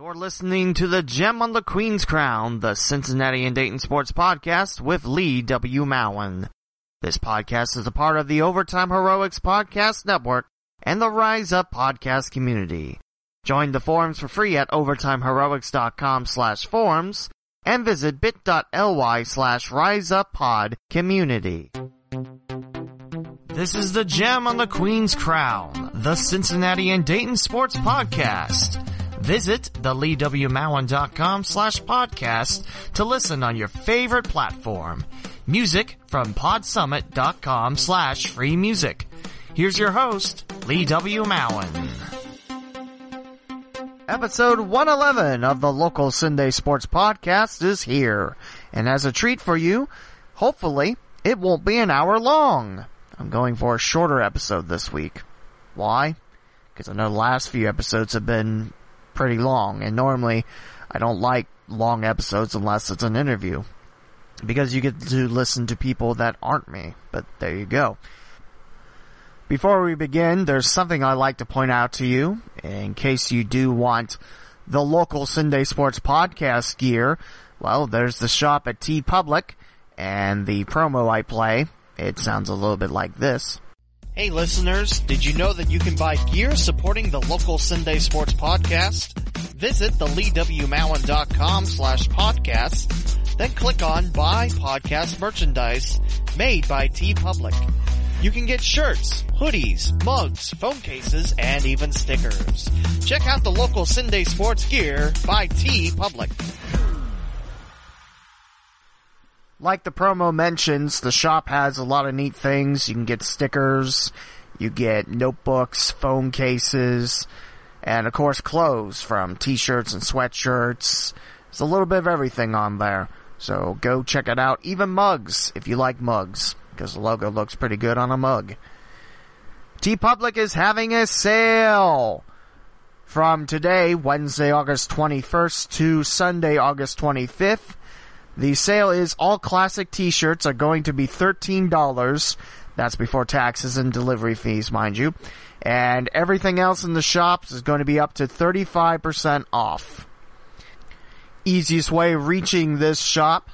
You're listening to the Gem on the Queen's Crown, the Cincinnati and Dayton Sports Podcast with Lee W. Mowen. This podcast is a part of the Overtime Heroics Podcast Network and the Rise Up Podcast community. Join the forums for free at overtimeheroics.com slash forums and visit bit.ly slash riseuppod community. This is the Gem on the Queen's Crown, the Cincinnati and Dayton Sports Podcast. Visit theleewmowen.com slash podcast to listen on your favorite platform. Music from podsummit.com slash free music. Here's your host, Lee W. Mowen. Episode 111 of the local CinDay Sports Podcast is here. And as a treat for you, hopefully, it won't be an hour long. I'm going for a shorter episode this week. Why? Because I know the last few episodes have been pretty long, and normally I don't like long episodes unless it's an interview. Because you get to listen to people that aren't me. But there you go. Before we begin, there's something I'd like to point out to you, in case you do want the local CinDay Sports Podcast gear. Well, there's the shop at TeePublic, and the promo I play it sounds a little bit like this. Hey listeners, did you know that you can buy gear supporting the local CinDay Sports Podcast? Visit theleewmowen.com slash podcast, then click on Buy Podcast Merchandise, made by TeePublic. You can get shirts, hoodies, mugs, phone cases, and even stickers. Check out the local CinDay Sports gear by TeePublic. Like the promo mentions, the shop has a lot of neat things. You can get stickers, you get notebooks, phone cases, and of course clothes from t-shirts and sweatshirts. There's a little bit of everything on there. So go check it out. Even mugs, if you like mugs, because the logo looks pretty good on a mug. TeePublic is having a sale from today, Wednesday, August 21st to Sunday, August 25th. The sale is all classic t-shirts are going to be $13. That's before taxes and delivery fees, mind you. And everything else in the shops is going to be up to 35% off. Easiest way of reaching this shop,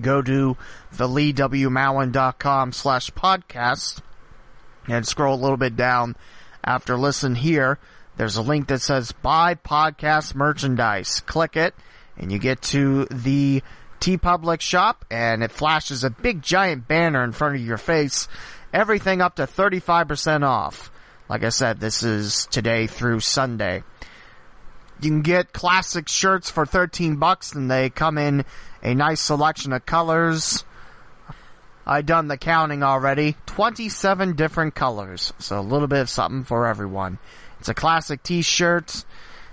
go to theleewmowen.com slash podcast and scroll a little bit down after listen here. There's a link that says buy podcast merchandise. Click it and you get to the TeePublic shop and it flashes a big giant banner in front of your face. Everything up to 35% off. Like I said, this is today through Sunday. You can get classic shirts for 13 bucks and they come in a nice selection of colors. I done the counting already. 27 different colors. So a little bit of something for everyone. It's a classic t-shirt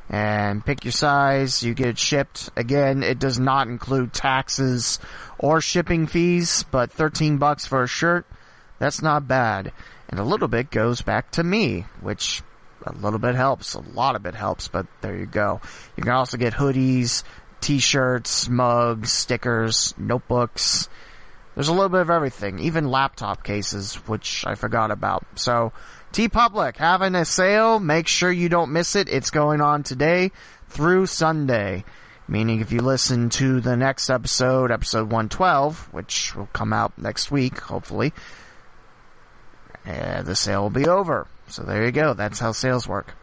and pick your size. You get it shipped. Again, it does not include taxes or shipping fees, but 13 bucks for a shirt, that's not bad. And a little bit goes back to me, which a little bit helps. A lot of it helps, but there you go. You can also get hoodies, t-shirts, mugs, stickers, notebooks. There's a little bit of everything, even laptop cases, which I forgot about. So, TeePublic having a sale. Make sure you don't miss it. It's going on today through Sunday. Meaning if you listen to the next episode, episode 112, which will come out next week, hopefully, uh, the sale will be over. So there you go. That's how sales work.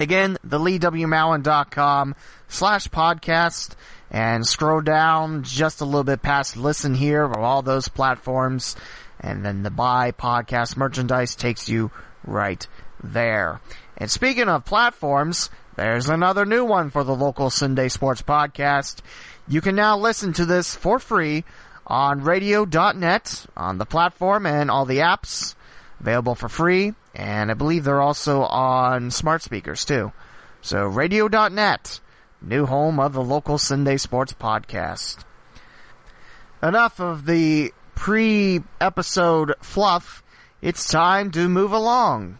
Again, the leewmowen.com slash podcast and scroll down just a little bit past listen here of all those platforms and then the buy podcast merchandise takes you right there. And speaking of platforms, there's another new one for the local CinDay Sports Podcast. You can now listen to this for free on radio.net on the platform and all the apps available for free. And I believe they're also on smart speakers too. So radio.net, new home of the local CinDay Sports Podcast. Enough of the pre-episode fluff, it's time to move along.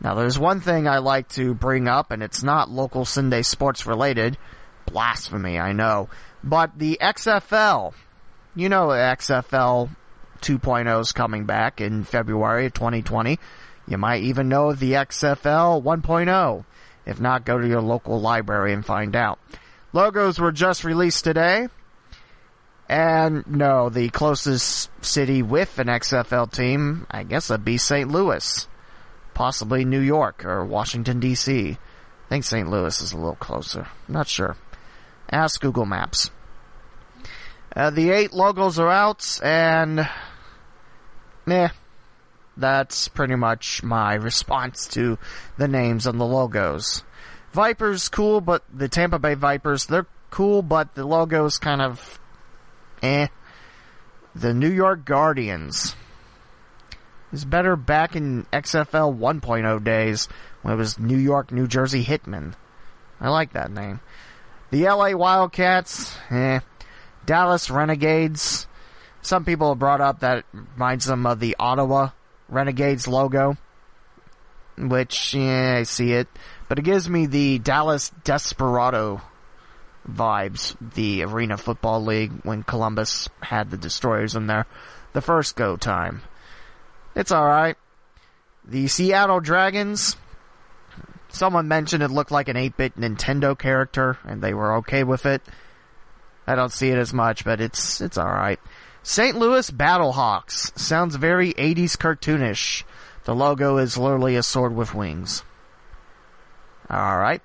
Now there's one thing I like to bring up, and it's not local CinDay sports related. Blasphemy, I know. But the XFL, you know XFL 2.0 is coming back in February of 2020. You might even know the XFL 1.0. If not, go to your local library and find out. Logos were just released today. And no, the closest city with an XFL team, I guess that'd be St. Louis. Possibly New York or Washington DC. I think St. Louis is a little closer. not sure. Ask Google Maps. Uh, the eight logos are out and, meh. That's pretty much my response to the names on the logos. Vipers, cool, but the Tampa Bay Vipers, they're cool, but the logo's kind of eh. The New York Guardians is better back in XFL 1.0 days when it was New York, New Jersey Hitmen. I like that name. The LA Wildcats, eh. Dallas Renegades. Some people have brought up that reminds them of the Ottawa Renegades logo. Which, yeah, I see it. But it gives me the Dallas Desperado vibes, the Arena Football League when Columbus had the Destroyers in there the first go time. It's alright. The Seattle Dragons, someone mentioned it looked like an 8-bit Nintendo character and they were okay with it. I don't see it as much, but it's, it's alright. St. Louis Battlehawks sounds very 80s cartoonish. The logo is literally a sword with wings. Alright.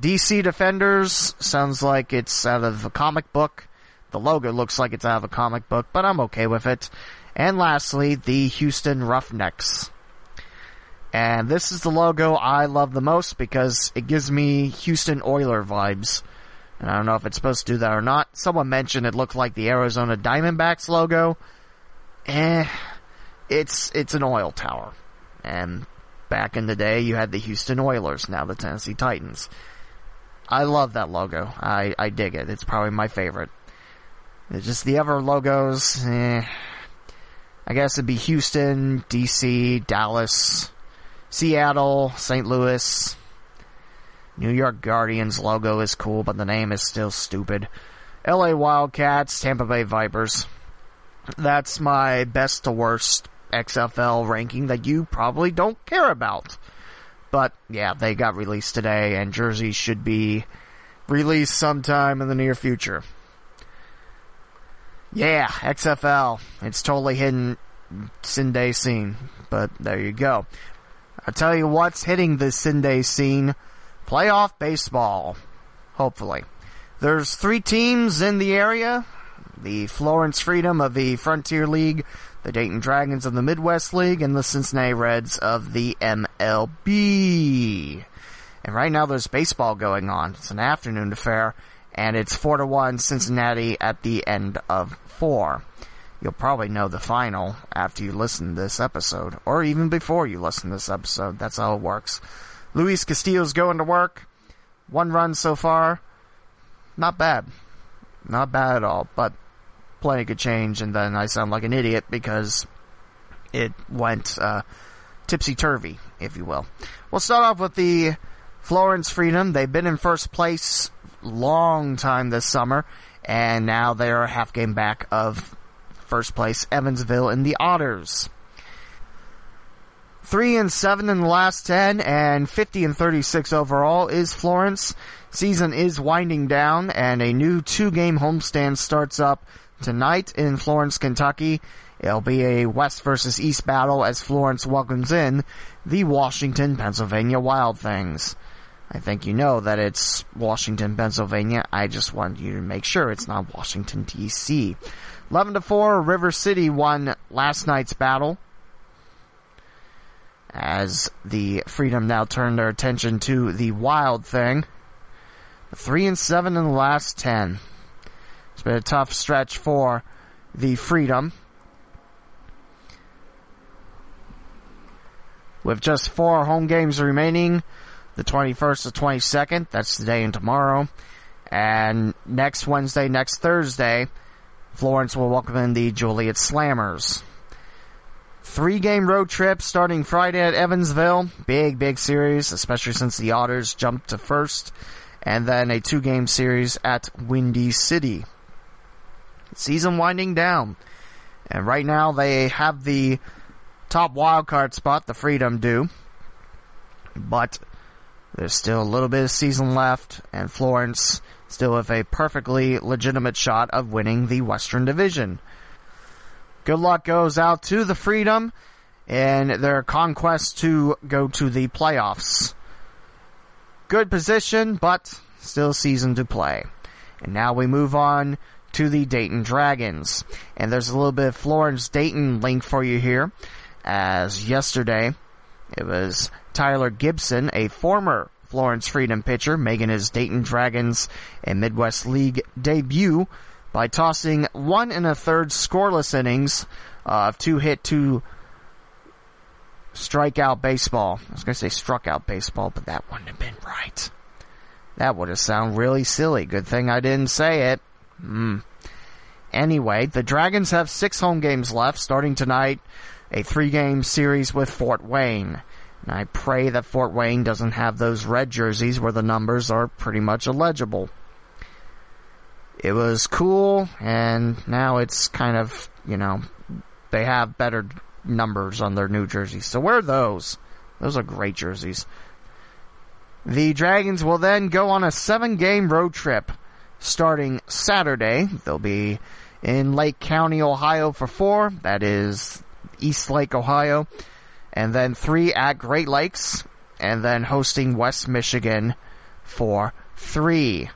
DC Defenders sounds like it's out of a comic book. The logo looks like it's out of a comic book, but I'm okay with it. And lastly, the Houston Roughnecks. And this is the logo I love the most because it gives me Houston Oiler vibes. And I don't know if it's supposed to do that or not. Someone mentioned it looked like the Arizona Diamondbacks logo. Eh, it's, it's an oil tower. And back in the day, you had the Houston Oilers, now the Tennessee Titans. I love that logo. I, I dig it. It's probably my favorite. It's just the other logos, eh. I guess it'd be Houston, DC, Dallas, Seattle, St. Louis. New York Guardians logo is cool, but the name is still stupid. LA Wildcats, Tampa Bay Vipers. That's my best to worst XFL ranking that you probably don't care about. But yeah, they got released today, and jerseys should be released sometime in the near future. Yeah, XFL. It's totally hidden CinDay scene, but there you go. I'll tell you what's hitting the CinDay scene. Playoff baseball. Hopefully. There's three teams in the area. The Florence Freedom of the Frontier League the Dayton Dragons of the Midwest League, and the Cincinnati Reds of the MLB. And right now there's baseball going on. It's an afternoon affair, and it's 4 to 1 Cincinnati at the end of 4. You'll probably know the final after you listen to this episode, or even before you listen to this episode. That's how it works. Luis Castillo's going to work. One run so far. Not bad. Not bad at all, but plenty could change, and then I sound like an idiot because it went uh, tipsy turvy, if you will. We'll start off with the Florence Freedom. They've been in first place long time this summer, and now they're a half game back of first place Evansville in the Otters. Three and seven in the last ten, and fifty and thirty-six overall is Florence. Season is winding down, and a new two-game homestand starts up Tonight in Florence, Kentucky, it'll be a West versus East battle as Florence welcomes in the Washington, Pennsylvania Wild Things. I think you know that it's Washington, Pennsylvania. I just want you to make sure it's not Washington, D.C. 11 to 4, River City won last night's battle. As the Freedom now turn their attention to the Wild Thing. 3 and 7 in the last 10. It's been a tough stretch for the Freedom. With just four home games remaining, the 21st to 22nd, that's today and tomorrow. And next Wednesday, next Thursday, Florence will welcome in the Joliet Slammers. Three game road trip starting Friday at Evansville. Big, big series, especially since the Otters jumped to first. And then a two game series at Windy City season winding down. And right now they have the top wild card spot, the Freedom do. But There's still a little bit of season left, and Florence still have a perfectly legitimate shot of winning the Western Division. Good luck goes out to the Freedom in their conquest to go to the playoffs. Good position, but still season to play. And now we move on to the Dayton Dragons. And there's a little bit of Florence Dayton link for you here. As yesterday, it was Tyler Gibson, a former Florence Freedom pitcher, making his Dayton Dragons and Midwest League debut by tossing one and a third scoreless innings of two hit, two strikeout baseball. I was going to say struck out baseball, but that wouldn't have been right. That would have sounded really silly. Good thing I didn't say it. Hmm. Anyway, the Dragons have six home games left, starting tonight, a three game series with Fort Wayne. And I pray that Fort Wayne doesn't have those red jerseys where the numbers are pretty much illegible. It was cool, and now it's kind of, you know, they have better numbers on their new jerseys. So wear those. Those are great jerseys. The Dragons will then go on a seven game road trip starting Saturday. They'll be in Lake County, Ohio for four. That is Eastlake, Ohio. And then three at Great Lakes. And then hosting West Michigan for three.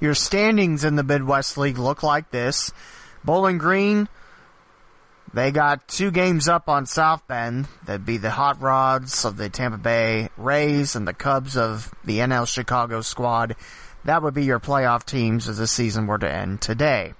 Your standings in the Midwest League look like this. Bowling Green, they got two games up on South Bend. That'd be the Hot Rods of the Tampa Bay Rays and the Cubs of the NL Chicago squad. That would be your playoff teams as the season were to end today.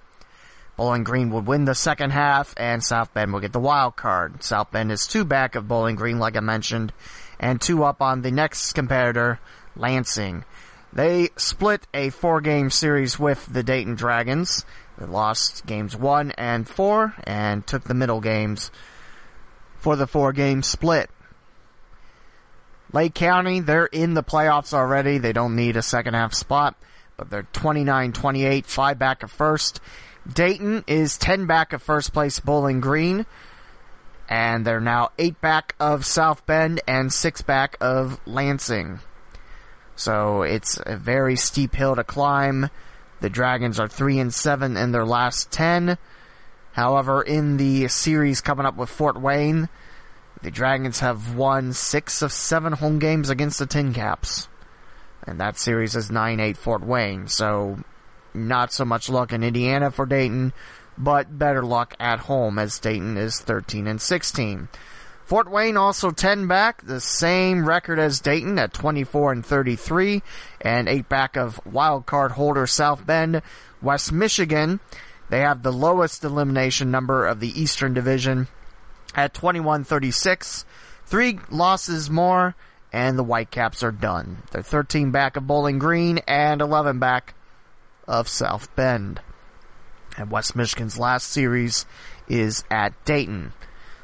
Bowling Green would win the second half and South Bend would get the wild card. South Bend is two back of Bowling Green, like I mentioned, and two up on the next competitor, Lansing. They split a four game series with the Dayton Dragons. They lost games one and four and took the middle games for the four game split. Lake County, they're in the playoffs already. They don't need a second half spot, but they're 29-28, five back of first. Dayton is 10 back of first place Bowling Green, and they're now eight back of South Bend and six back of Lansing. So it's a very steep hill to climb. The Dragons are 3 and 7 in their last 10. However, in the series coming up with Fort Wayne, the Dragons have won 6 of 7 home games against the TinCaps. And that series is 9-8 Fort Wayne. So, not so much luck in Indiana for Dayton, but better luck at home as Dayton is 13 and 16. Fort Wayne also 10 back, the same record as Dayton at 24 and 33, and 8 back of wild card holder South Bend. West Michigan, they have the lowest elimination number of the Eastern Division at 21-36. Three losses more, and the Whitecaps are done. They're 13 back of Bowling Green and 11 back of South Bend. And West Michigan's last series is at Dayton.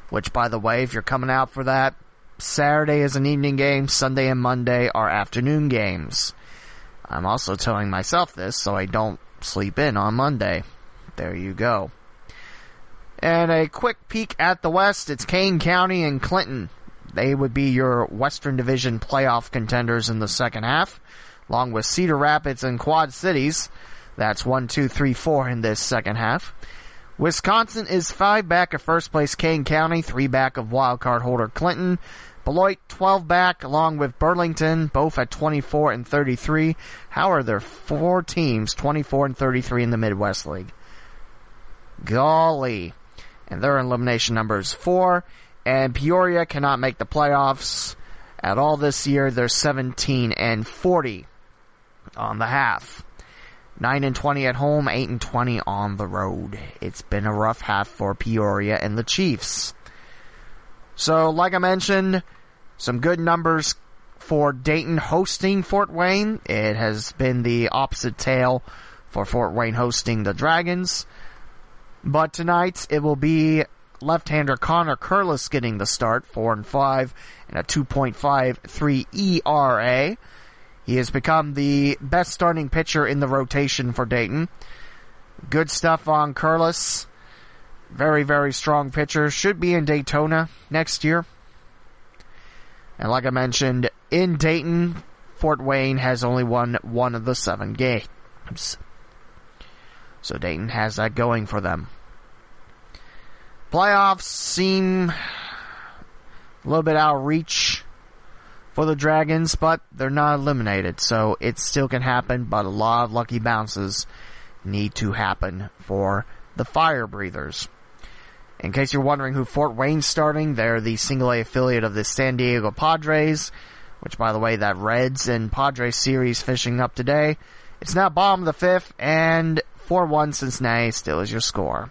Which, by the way, if you're coming out for that, Saturday is an evening game, Sunday and Monday are afternoon games. I'm also telling myself this so I don't sleep in on Monday. There you go. And a quick peek at the West, it's Kane County and Clinton. They would be your Western Division playoff contenders in the second half, along with Cedar Rapids and Quad Cities. That's one, two, three, four in this second half. Wisconsin is five back of first place Kane County, three back of wildcard holder Clinton. Beloit 12 back along with Burlington, both at 24 and 33. How are there four teams 24 and 33 in the Midwest League? Golly. And their elimination number is four. And Peoria cannot make the playoffs at all this year. They're 17 and 40 on the half. 9 and 20 at home, 8 and 20 on the road. It's been a rough half for Peoria and the Chiefs. So, like I mentioned, some good numbers for Dayton hosting Fort Wayne. It has been the opposite tale for Fort Wayne hosting the Dragons. But tonight it will be left-hander Connor Curlis getting the start, 4 and 5 and a 2.53 ERA. He has become the best starting pitcher in the rotation for Dayton. Good stuff on Curlis. Very, very strong pitcher. Should be in Daytona next year. And like I mentioned, in Dayton, Fort Wayne has only won one of the seven games. So Dayton has that going for them. Playoffs seem a little bit out of reach for the Dragons, but they're not eliminated, so it still can happen, but a lot of lucky bounces need to happen for the Fire Breathers. In case you're wondering who Fort Wayne's starting, they're the single A affiliate of the San Diego Padres, which by the way, that Reds and Padres series fishing up today. It's now bottom of the fifth, and 4-1 Cincinnati still is your score.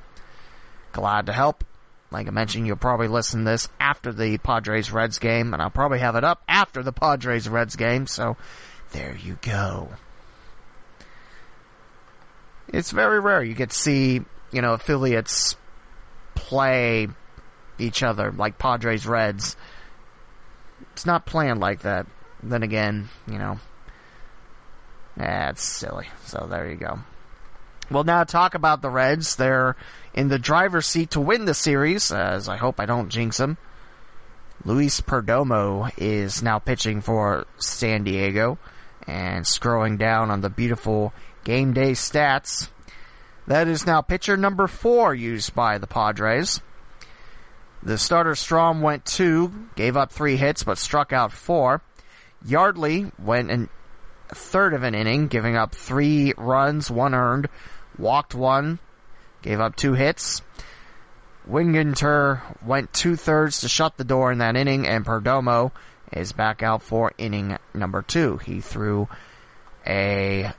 Glad to help. Like I mentioned, you'll probably listen to this after the Padres Reds game, and I'll probably have it up after the Padres Reds game, so there you go. It's very rare you get to see, you know, affiliates play each other like Padres Reds. It's not planned like that. Then again, you know, that's silly. So there you go. We'll now talk about the Reds. They're in the driver's seat to win the series, as I hope I don't jinx them. Luis Perdomo is now pitching for San Diego and scrolling down on the beautiful game day stats. That is now pitcher number four used by the Padres. The starter Strahm went two, gave up three hits, but struck out four. Yardley went in a third of an inning, giving up three runs, one earned, walked one, gave up two hits. Wingenter went two thirds to shut the door in that inning, and Perdomo is back out for inning number two. He threw a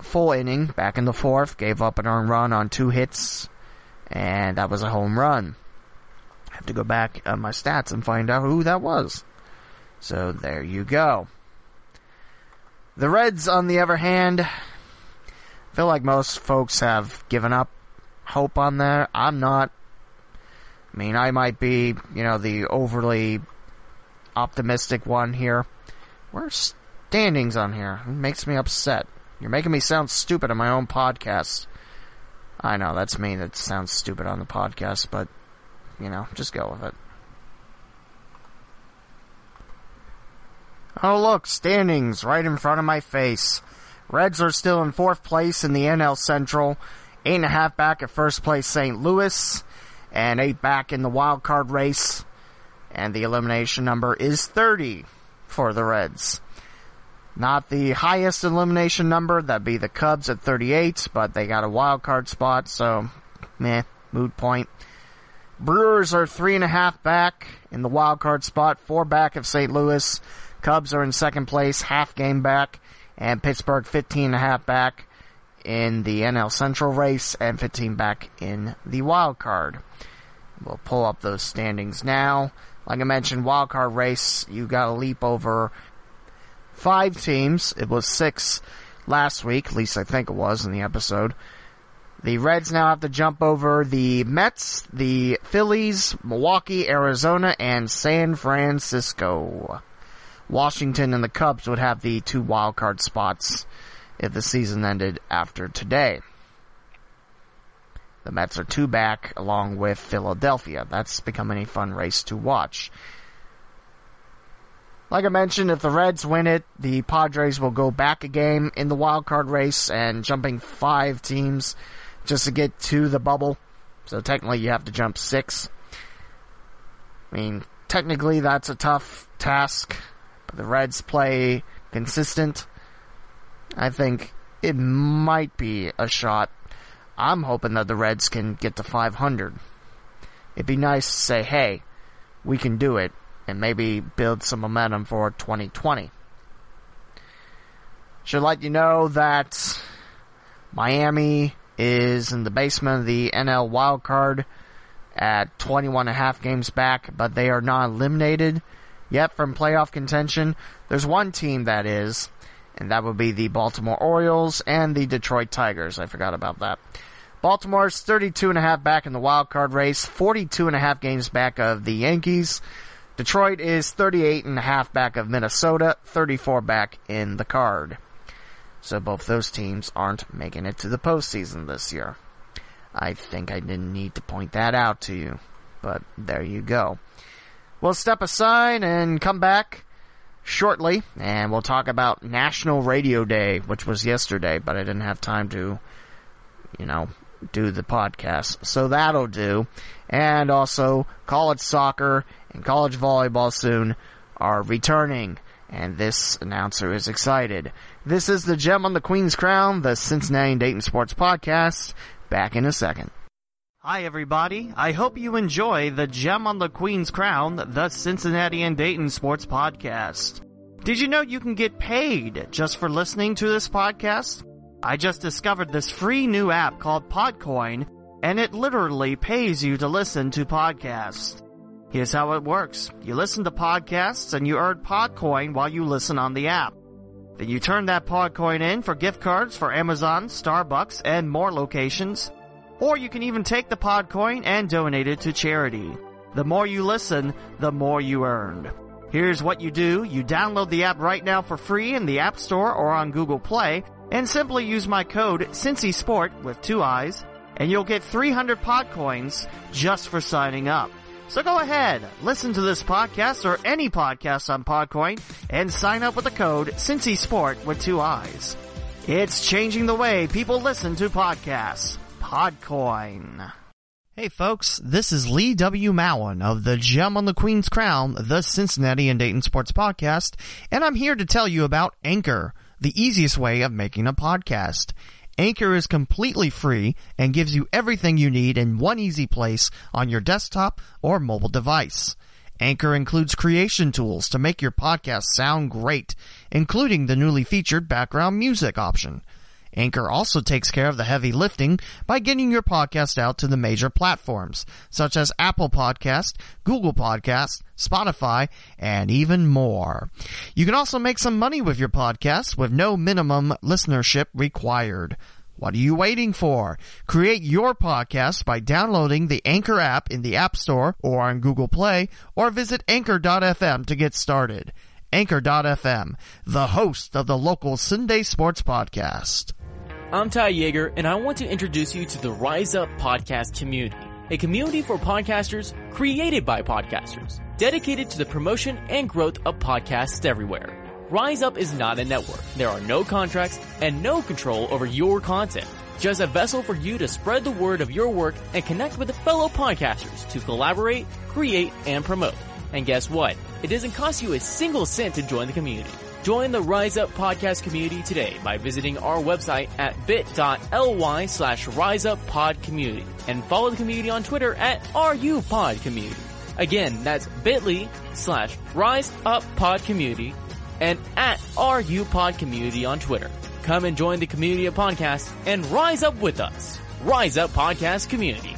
full inning back in the fourth, gave up an earned run on two hits, and that was a home run. I have to go back on my stats and find out who that was. So there you go. The Reds, on the other hand, feel like most folks have given up hope on there. I'm not. I mean, I might be, you know, the overly optimistic one here. Where's standings on here? It makes me upset. You're making me sound stupid on my own podcast. I know, that's me that sounds stupid on the podcast, but, you know, just go with it. Oh look, standings right in front of my face. Reds are still in fourth place in the NL Central, eight and a half back at first place St. Louis, and eight back in the wild card race. And the elimination number is 30 for the Reds. Not the highest elimination number, that'd be the Cubs at 38, but they got a wild card spot, so meh, mood point. Brewers are three and a half back in the wild card spot, four back of St. Louis. Cubs are in second place, half game back, and Pittsburgh 15 and a half back in the NL Central race and 15 back in the wild card. We'll pull up those standings now. Like I mentioned, wild card race, you got to leap over five teams. It was six last week, at least I think it was in the episode. The Reds now have to jump over the Mets, the Phillies, Milwaukee, Arizona, and San Francisco. Washington and the Cubs would have the two wild card spots if the season ended after today. The Mets are two back along with Philadelphia. That's becoming a fun race to watch. Like I mentioned, if the Reds win it, the Padres will go back a game in the wild card race and jumping five teams just to get to the bubble. So technically you have to jump six. I mean, technically that's a tough task. The Reds play consistent. I think it might be a shot I'm hoping that the Reds can get to 500. It'd be nice to say, hey, we can do it, and maybe build some momentum for 2020. Should let you know that Miami is in the basement of the NL wildcard at 21 and a half games back, but they are not eliminated yet from playoff contention. There's one team that is, and that would be the Baltimore Orioles and the Detroit Tigers. I forgot about that. Baltimore's 32 and a half back in the wild card race, 42 and a half games back of the Yankees. Detroit is 38 and a half back of Minnesota, 34 back in the card. So both those teams aren't making it to the postseason this year. I think I didn't need to point that out to you, but there you go. We'll step aside and come back shortly, and we'll talk about National Radio Day, which was yesterday, but I didn't have time to, you know, do the podcast. So that'll do. And also, college soccer and college volleyball soon are returning, and this announcer is excited. This is the Gem on the Queen's Crown, the Cincinnati and Dayton Sports Podcast. Back in a second. Hi, everybody. I hope you enjoy the Gem on the Queen's Crown, the Cincinnati and Dayton Sports Podcast. Did you know you can get paid just for listening to this podcast? I just discovered this free new app called Podcoin, and it literally pays you to listen to podcasts. Here's how it works. You listen to podcasts and you earn Podcoin while you listen on the app. Then you turn that Podcoin in for gift cards for Amazon, Starbucks, and more locations. Or you can even take the Podcoin and donate it to charity. The more you listen, the more you earn. Here's what you do. You download the app right now for free in the App Store or on Google Play and simply use my code CincySport with two eyes and you'll get 300 Podcoins just for signing up. So go ahead, listen to this podcast or any podcast on Podcoin and sign up with the code CincySport with two eyes. It's changing the way people listen to podcasts. Podcoin. Hey folks, this is Lee W. Mowen of the Gem on the Queen's Crown, the Cincinnati and Dayton Sports Podcast, and I'm here to tell you about Anchor, the easiest way of making a podcast. Anchor is completely free and gives you everything you need in one easy place on your desktop or mobile device. Anchor includes creation tools to make your podcast sound great, including the newly featured background music option. Anchor also takes care of the heavy lifting by getting your podcast out to the major platforms, such as Apple Podcast, Google Podcast, Spotify, and even more. You can also make some money with your podcast with no minimum listenership required. What are you waiting for? Create your podcast by downloading the Anchor app in the App Store or on Google Play, or visit anchor.fm to get started. Anchor.fm, the host of the local CinDay Sports Podcast. I'm Ty Yeager, and I want to introduce you to the Rise Up podcast community, a community for podcasters created by podcasters, dedicated to the promotion and growth of podcasts everywhere. Rise Up is not a network. There are no contracts and no control over your content. Just a vessel for you to spread the word of your work and connect with fellow podcasters to collaborate, create, and promote. And guess what? It doesn't cost you a single cent to join the community. Join the Rise Up podcast community today by visiting our website at bit.ly slash riseuppodcommunity and follow the community on Twitter at RUPodCommunity. Again, that's bit.ly slash riseuppodcommunity and at RUPodCommunity on Twitter. Come and join the community of podcasts and rise up with us. Rise Up Podcast Community.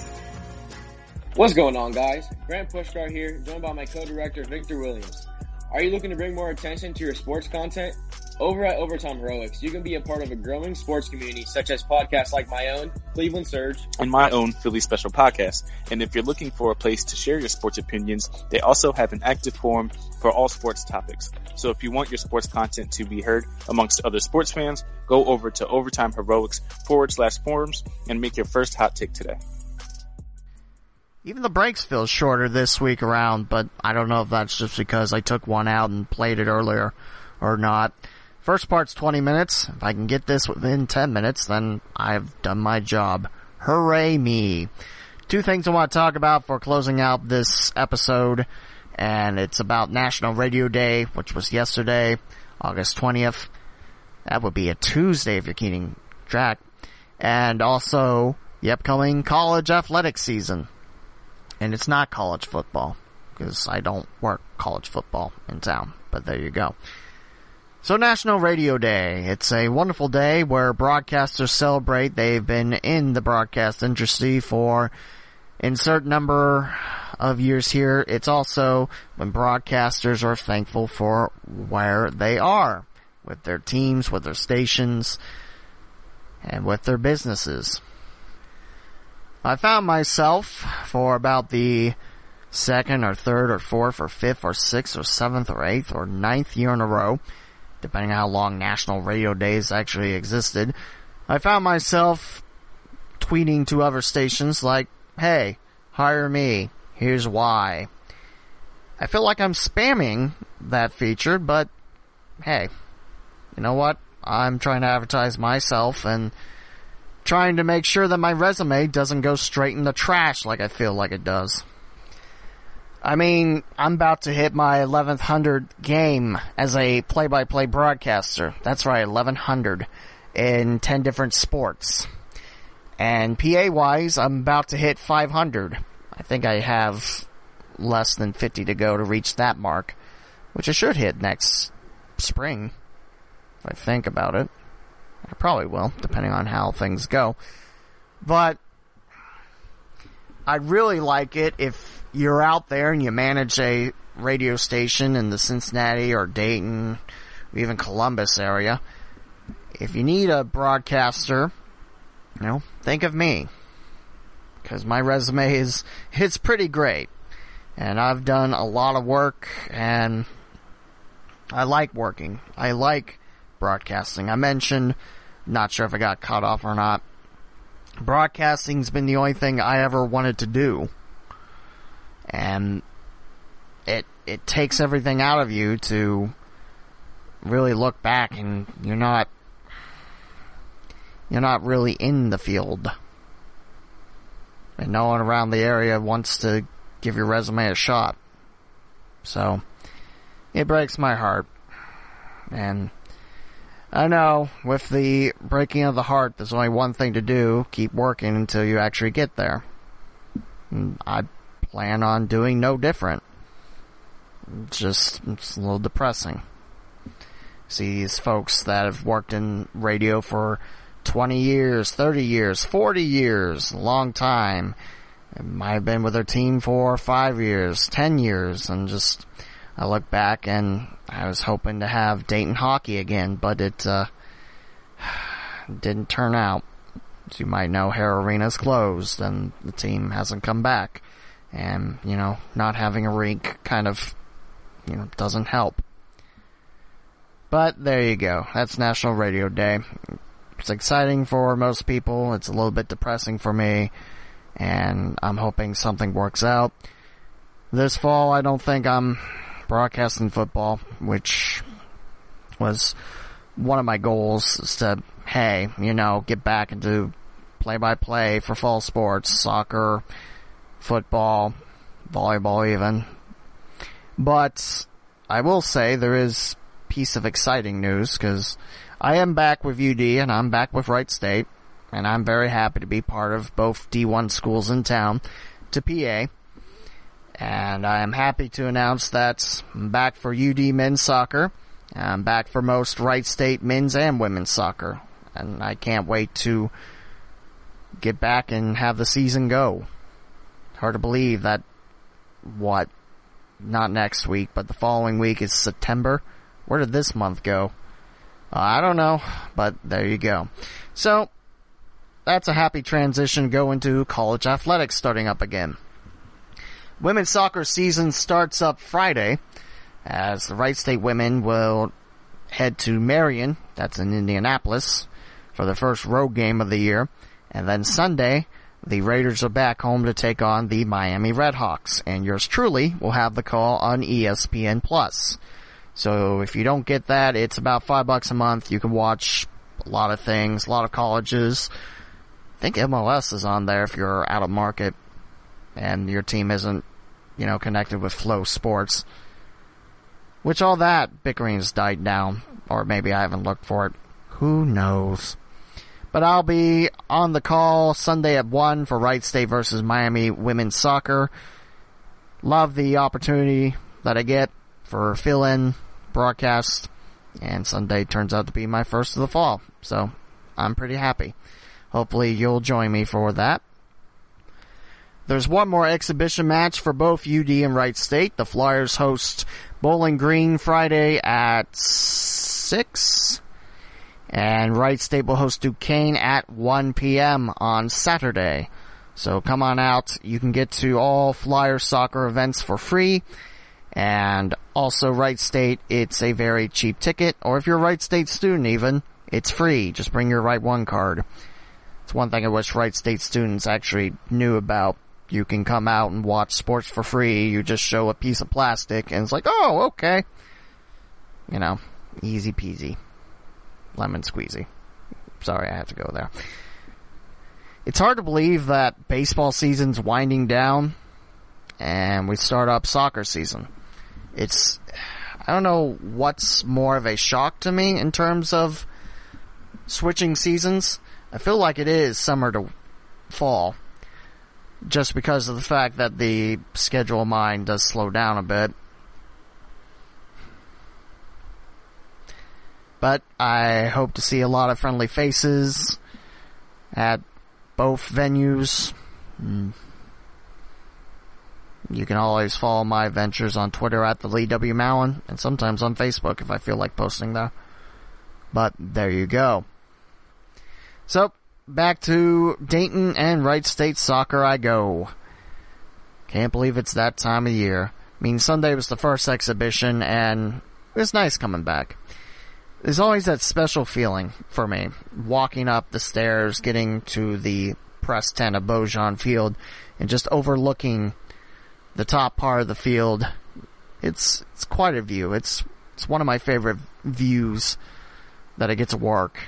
What's going on, guys? Grant Pushkar here, joined by my co-director Victor Williams. Are you looking to bring more attention to your sports content? Over at Overtime Heroics, you can be a part of a growing sports community such as podcasts like my own, Cleveland Surge, and my own Philly Special podcast. And if you're looking for a place to share your sports opinions, they also have an active forum for all sports topics. So if you want your sports content to be heard amongst other sports fans, go over to Overtime Heroics forward slash forums and make your first hot take today. Even the breaks feel shorter this week around, but I don't know if that's just because I took one out and played it earlier or not. First part's 20 minutes. If I can get this within 10 minutes, then I've done my job. Hooray me. Two things I want to talk about for closing out this episode, and it's about National Radio Day, which was yesterday, August 20th. That would be a Tuesday if you're keeping track. And also the upcoming college athletic season and it's not college football because I don't work college football in town. But there you go. So National Radio Day. It's a wonderful day where broadcasters celebrate. They've been in the broadcast industry for insert number of years here. It's also when broadcasters are thankful for where they are with their teams, with their stations, and with their businesses. I found myself for about the second or third or fourth or fifth or sixth or seventh or eighth or ninth year in a row, depending on how long National Radio Days actually existed, I found myself tweeting to other stations like, hey, hire me, here's why. I feel like I'm spamming that feature, but hey, you know what? I'm trying to advertise myself and trying to make sure that my resume doesn't go straight in the trash like I feel like it does. I mean, I'm about to hit my 1100 game as a play-by-play broadcaster. That's right, 1100 in 10 different sports. And PA wise, I'm about to hit 500. I think I have less than 50 to go to reach that mark, which I should hit next spring. If I think about it. I probably will, depending on how things go. But I'd really like it if you're out there and you manage a radio station in the Cincinnati or Dayton, or even Columbus area. If you need a broadcaster, you know, think of me. Cause my resume is, it's pretty great. And I've done a lot of work and I like working. I like broadcasting. I mentioned, not sure if I got cut off or not, broadcasting's been the only thing I ever wanted to do. And it, it takes everything out of you to really look back and you're not, you're not really in the field. And no one around the area wants to give your resume a shot. So, it breaks my heart. And I know with the breaking of the heart, there's only one thing to do keep working until you actually get there. I plan on doing no different. It's just, it's a little depressing. See these folks that have worked in radio for 20 years, 30 years, 40 years, a long time. might have been with their team for five years, 10 years, and just, I look back and I was hoping to have Dayton hockey again, but it uh, didn't turn out. As you might know, Hara Arena's closed and the team hasn't come back. And, you know, not having a rink kind of, you know, doesn't help. But there you go. That's National Radio Day. It's exciting for most people. It's a little bit depressing for me. And I'm hoping something works out. This fall, I don't think I'm broadcasting football, which was one of my goals is to, hey, you know, get back into play by play for fall sports, soccer, football, volleyball even. But I will say there is piece of exciting news because I am back with UD and I'm back with Wright State and I'm very happy to be part of both D1 schools in town to PA. And I am happy to announce that I'm back for UD men's soccer. I'm back for most Wright State men's and women's soccer. And I can't wait to get back and have the season go. Hard to believe that, what, not next week, but the following week is September. Where did this month go? Uh, I don't know, but there you go. So, that's a happy transition going to college athletics starting up again. Women's soccer season starts up Friday as the Wright State women will head to Marian, that's in Indianapolis, for the first road game of the year. And then Sunday, the Raiders are back home to take on the Miami Redhawks. And yours truly will have the call on ESPN Plus. So if you don't get that, it's about five bucks a month. You can watch a lot of things, a lot of colleges. I think MLS is on there if you're out of market and your team isn't, you know, connected with Flow Sports. Which all that bickering's died down, or maybe I haven't looked for it. Who knows? But I'll be on the call Sunday at 1 for Wright State versus Miami women's soccer. Love the opportunity that I get for fill-in broadcast, and Sunday turns out to be my first of the fall, so I'm pretty happy. Hopefully you'll join me for that. There's one more exhibition match for both UD and Wright State. The Flyers host Bowling Green Friday at 6. And Wright State will host Duquesne at 1 p.m. on Saturday. So come on out. You can get to all Flyer soccer events for free. And also Wright State, it's a very cheap ticket. Or if you're a Wright State student even, it's free. Just bring your Wright One card. It's one thing I wish Wright State students actually knew about you can come out and watch sports for free. You just show a piece of plastic and it's like, oh, okay. You know, easy peasy. Lemon squeezy. Sorry, I have to go there. It's hard to believe that baseball season's winding down and we start up soccer season. It's, I don't know what's more of a shock to me in terms of switching seasons. I feel like it is summer to fall just because of the fact that the schedule of mine does slow down a bit. But I hope to see a lot of friendly faces at both venues. Hmm. You can always follow my adventures on Twitter at the Lee W. Mowen and sometimes on Facebook if I feel like posting there. But there you go. So, back to Dayton and Wright State soccer I go. Can't believe it's that time of year. I mean, Sunday was the first exhibition and it was nice coming back. There's always that special feeling for me, walking up the stairs, getting to the press tent of Baujan Field, and just overlooking the top part of the field. It's it's quite a view. It's it's one of my favorite views that I get to work,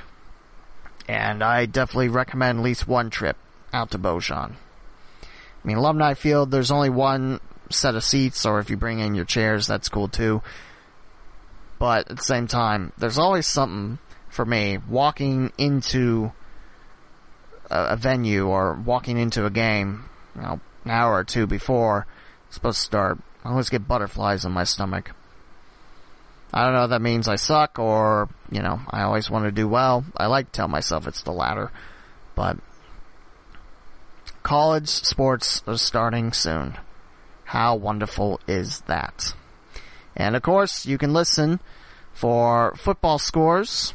and I definitely recommend at least one trip out to Baujan. I mean, Alumni Field, there's only one set of seats, or if you bring in your chairs, that's cool too. But at the same time, there's always something for me walking into a, a venue or walking into a game, you know, an hour or two before it's supposed to start. I always get butterflies in my stomach. I don't know if that means I suck or, you know, I always want to do well. I like to tell myself it's the latter. But college sports are starting soon. How wonderful is that? And of course, you can listen for football scores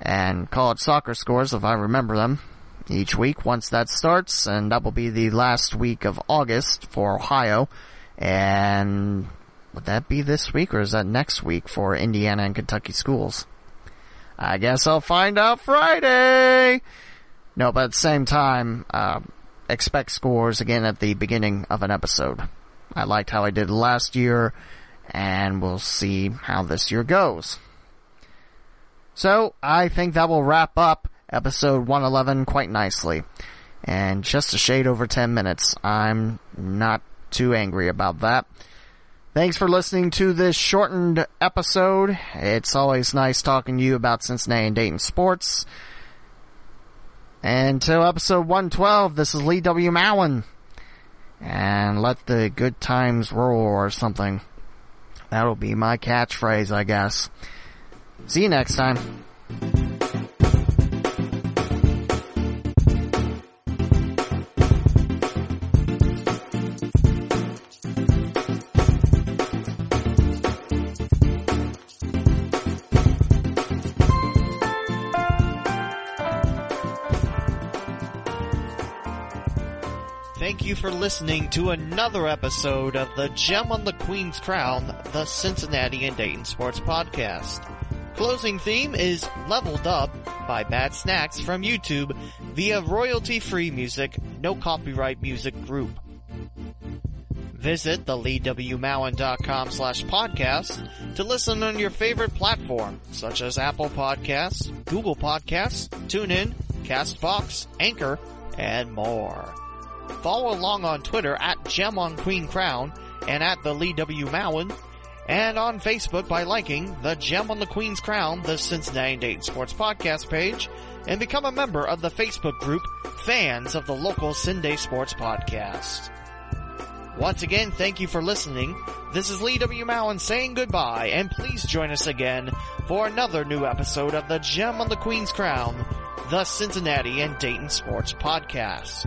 and college soccer scores if I remember them each week once that starts, and that will be the last week of August for Ohio. And would that be this week or is that next week for Indiana and Kentucky schools? I guess I'll find out Friday. No, but at the same time, uh, expect scores again at the beginning of an episode. I liked how I did last year, and we'll see how this year goes. So, I think that will wrap up episode 111 quite nicely. And just a shade over 10 minutes. I'm not too angry about that. Thanks for listening to this shortened episode. It's always nice talking to you about Cincinnati and Dayton sports. Until episode 112, this is Lee W. Mowen. And let the good times roll or something. That'll be my catchphrase, I guess. See you next time. For listening to another episode of the Gem on the Queen's Crown, the Cincinnati and Dayton Sports Podcast. Closing theme is Leveled Up by Bad Snacks from YouTube via royalty-free music, no copyright music group. Visit theleewmowen.com slash podcast to listen on your favorite platform, such as Apple Podcasts, Google Podcasts, TuneIn, CastBox, Anchor, and more. Follow along on Twitter at Gem on Queen Crown and at the Lee W. Mowen, and on Facebook by liking the Gem on the Queen's Crown, the Cincinnati and Dayton Sports Podcast page, and become a member of the Facebook group Fans of the Local CinDay Sports Podcast. Once again, thank you for listening. This is Lee W. Mowen saying goodbye, and please join us again for another new episode of the Gem on the Queen's Crown, the Cincinnati and Dayton Sports Podcast.